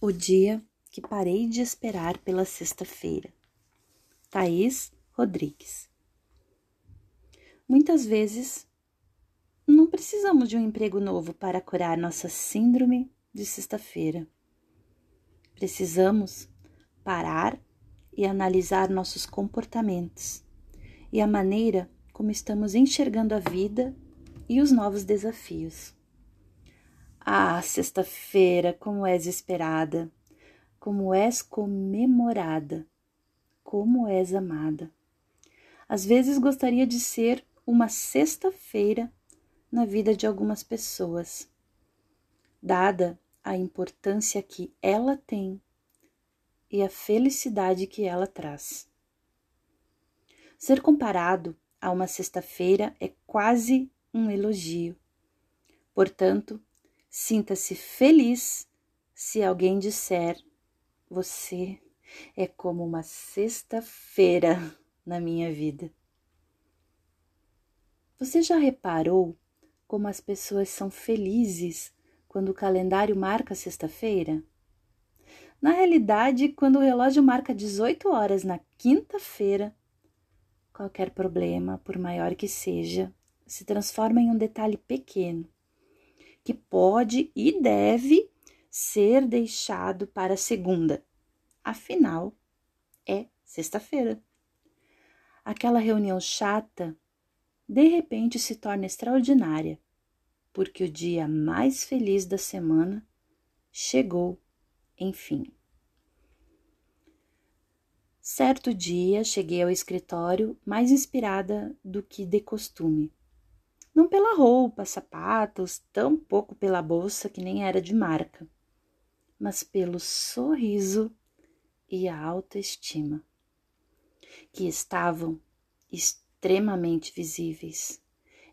O dia que parei de esperar pela sexta-feira. Thaís Rodrigues. Muitas vezes não precisamos de um emprego novo para curar nossa síndrome de sexta-feira. Precisamos parar e analisar nossos comportamentos e a maneira como estamos enxergando a vida e os novos desafios. Ah, sexta-feira, como és esperada, como és comemorada, como és amada. Às vezes gostaria de ser uma sexta-feira na vida de algumas pessoas, dada a importância que ela tem e a felicidade que ela traz. Ser comparado a uma sexta-feira é quase um elogio. Portanto, Sinta-se feliz se alguém disser: Você é como uma sexta-feira na minha vida. Você já reparou como as pessoas são felizes quando o calendário marca sexta-feira? Na realidade, quando o relógio marca 18 horas na quinta-feira, qualquer problema, por maior que seja, se transforma em um detalhe pequeno que pode e deve ser deixado para segunda. Afinal, é sexta-feira. Aquela reunião chata de repente se torna extraordinária, porque o dia mais feliz da semana chegou, enfim. Certo dia cheguei ao escritório mais inspirada do que de costume não pela roupa, sapatos, tão pouco pela bolsa que nem era de marca, mas pelo sorriso e a autoestima, que estavam extremamente visíveis.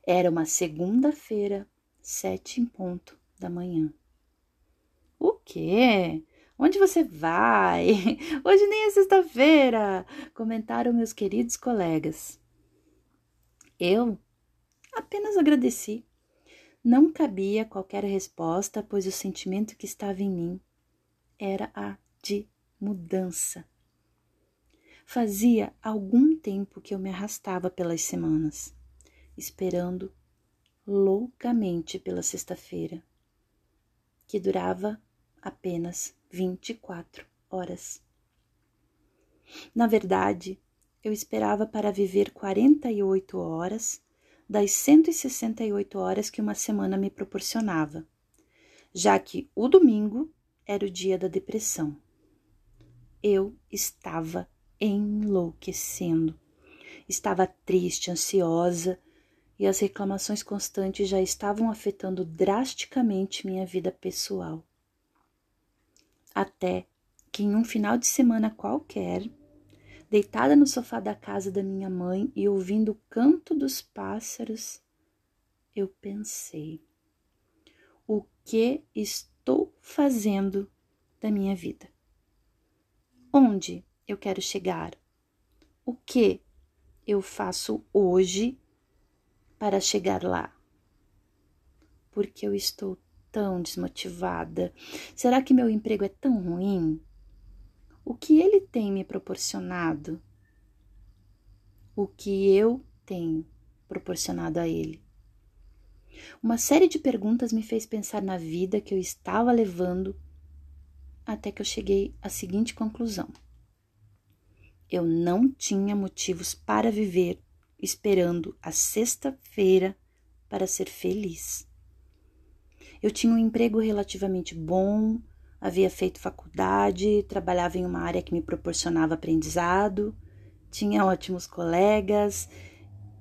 Era uma segunda-feira, sete em ponto da manhã. O quê? Onde você vai? Hoje nem é sexta-feira, comentaram meus queridos colegas. Eu Apenas agradeci. Não cabia qualquer resposta, pois o sentimento que estava em mim era a de mudança. Fazia algum tempo que eu me arrastava pelas semanas, esperando loucamente pela sexta-feira, que durava apenas 24 horas. Na verdade, eu esperava para viver 48 horas das 168 horas que uma semana me proporcionava, já que o domingo era o dia da depressão. Eu estava enlouquecendo. Estava triste, ansiosa e as reclamações constantes já estavam afetando drasticamente minha vida pessoal. Até que em um final de semana qualquer, deitada no sofá da casa da minha mãe e ouvindo o canto dos pássaros, eu pensei: o que estou fazendo da minha vida? Onde eu quero chegar? O que eu faço hoje para chegar lá? Porque eu estou tão desmotivada. Será que meu emprego é tão ruim? O que ele tem me proporcionado, o que eu tenho proporcionado a ele. Uma série de perguntas me fez pensar na vida que eu estava levando até que eu cheguei à seguinte conclusão: eu não tinha motivos para viver esperando a sexta-feira para ser feliz. Eu tinha um emprego relativamente bom, Havia feito faculdade, trabalhava em uma área que me proporcionava aprendizado, tinha ótimos colegas.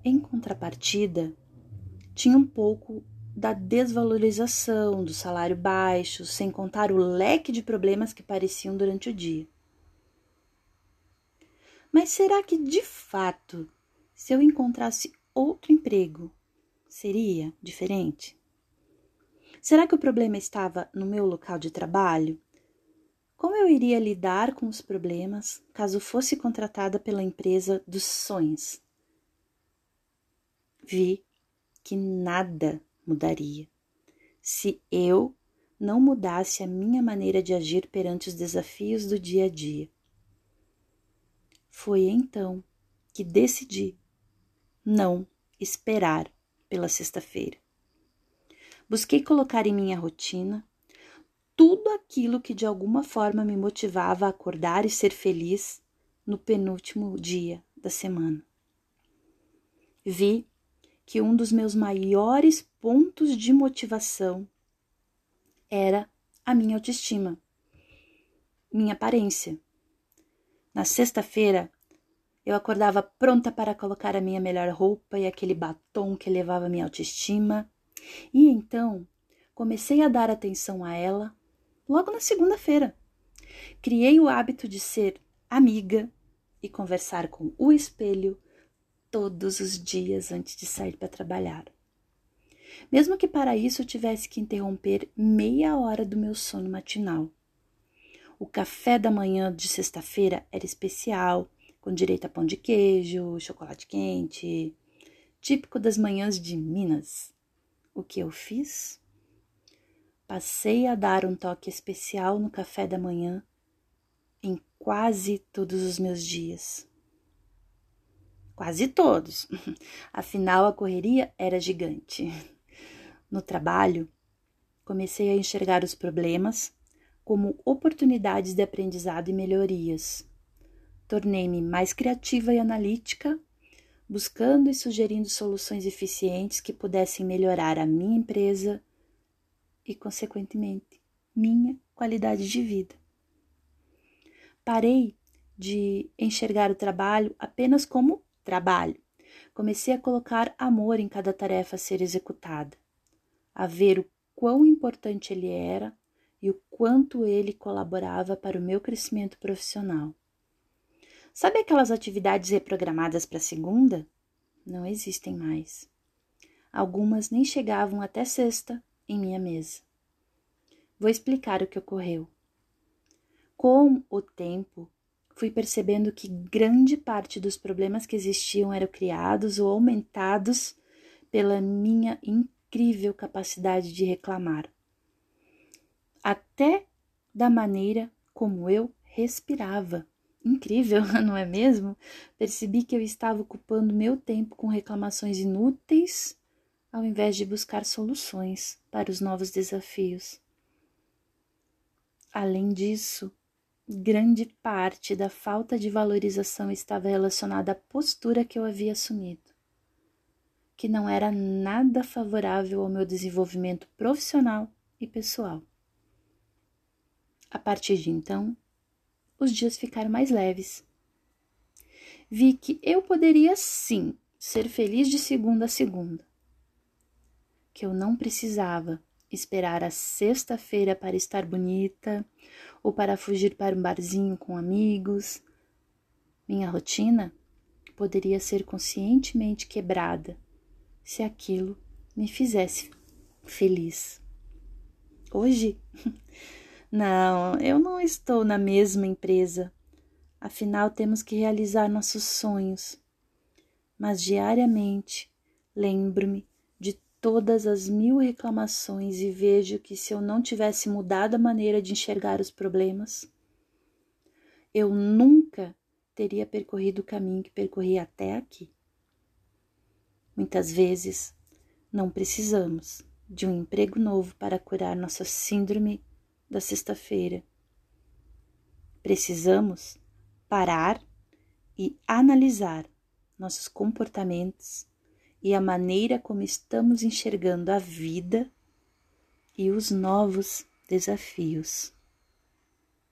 Em contrapartida, tinha um pouco da desvalorização, do salário baixo, sem contar o leque de problemas que pareciam durante o dia. Mas será que de fato, se eu encontrasse outro emprego, seria diferente? Será que o problema estava no meu local de trabalho? Como eu iria lidar com os problemas caso fosse contratada pela empresa dos sonhos? Vi que nada mudaria se eu não mudasse a minha maneira de agir perante os desafios do dia a dia. Foi então que decidi não esperar pela sexta-feira. Busquei colocar em minha rotina tudo aquilo que de alguma forma me motivava a acordar e ser feliz no penúltimo dia da semana. Vi que um dos meus maiores pontos de motivação era a minha autoestima, minha aparência. Na sexta-feira, eu acordava pronta para colocar a minha melhor roupa e aquele batom que elevava minha autoestima, e então comecei a dar atenção a ela logo na segunda-feira. Criei o hábito de ser amiga e conversar com o espelho todos os dias antes de sair para trabalhar. Mesmo que para isso eu tivesse que interromper meia hora do meu sono matinal. O café da manhã de sexta-feira era especial, com direito a pão de queijo, chocolate quente, típico das manhãs de Minas. O que eu fiz? Passei a dar um toque especial no café da manhã em quase todos os meus dias. Quase todos. Afinal, a correria era gigante. No trabalho, comecei a enxergar os problemas como oportunidades de aprendizado e melhorias. Tornei-me mais criativa e analítica, buscando e sugerindo soluções eficientes que pudessem melhorar a minha empresa e, consequentemente, minha qualidade de vida. Parei de enxergar o trabalho apenas como trabalho. Comecei a colocar amor em cada tarefa a ser executada, a ver o quão importante ele era e o quanto ele colaborava para o meu crescimento profissional. Sabe aquelas atividades reprogramadas para segunda? Não existem mais. Algumas nem chegavam até sexta em minha mesa. Vou explicar o que ocorreu. Com o tempo, fui percebendo que grande parte dos problemas que existiam eram criados ou aumentados pela minha incrível capacidade de reclamar até da maneira como eu respirava. Incrível, não é mesmo? Percebi que eu estava ocupando meu tempo com reclamações inúteis ao invés de buscar soluções para os novos desafios. Além disso, grande parte da falta de valorização estava relacionada à postura que eu havia assumido, que não era nada favorável ao meu desenvolvimento profissional e pessoal. A partir de então, os dias ficaram mais leves. Vi que eu poderia sim ser feliz de segunda a segunda. Que eu não precisava esperar a sexta-feira para estar bonita ou para fugir para um barzinho com amigos. Minha rotina poderia ser conscientemente quebrada se aquilo me fizesse feliz. Hoje Não, eu não estou na mesma empresa. Afinal, temos que realizar nossos sonhos. Mas diariamente lembro-me de todas as mil reclamações e vejo que se eu não tivesse mudado a maneira de enxergar os problemas, eu nunca teria percorrido o caminho que percorri até aqui. Muitas vezes não precisamos de um emprego novo para curar nossa síndrome da sexta-feira. Precisamos parar e analisar nossos comportamentos e a maneira como estamos enxergando a vida e os novos desafios.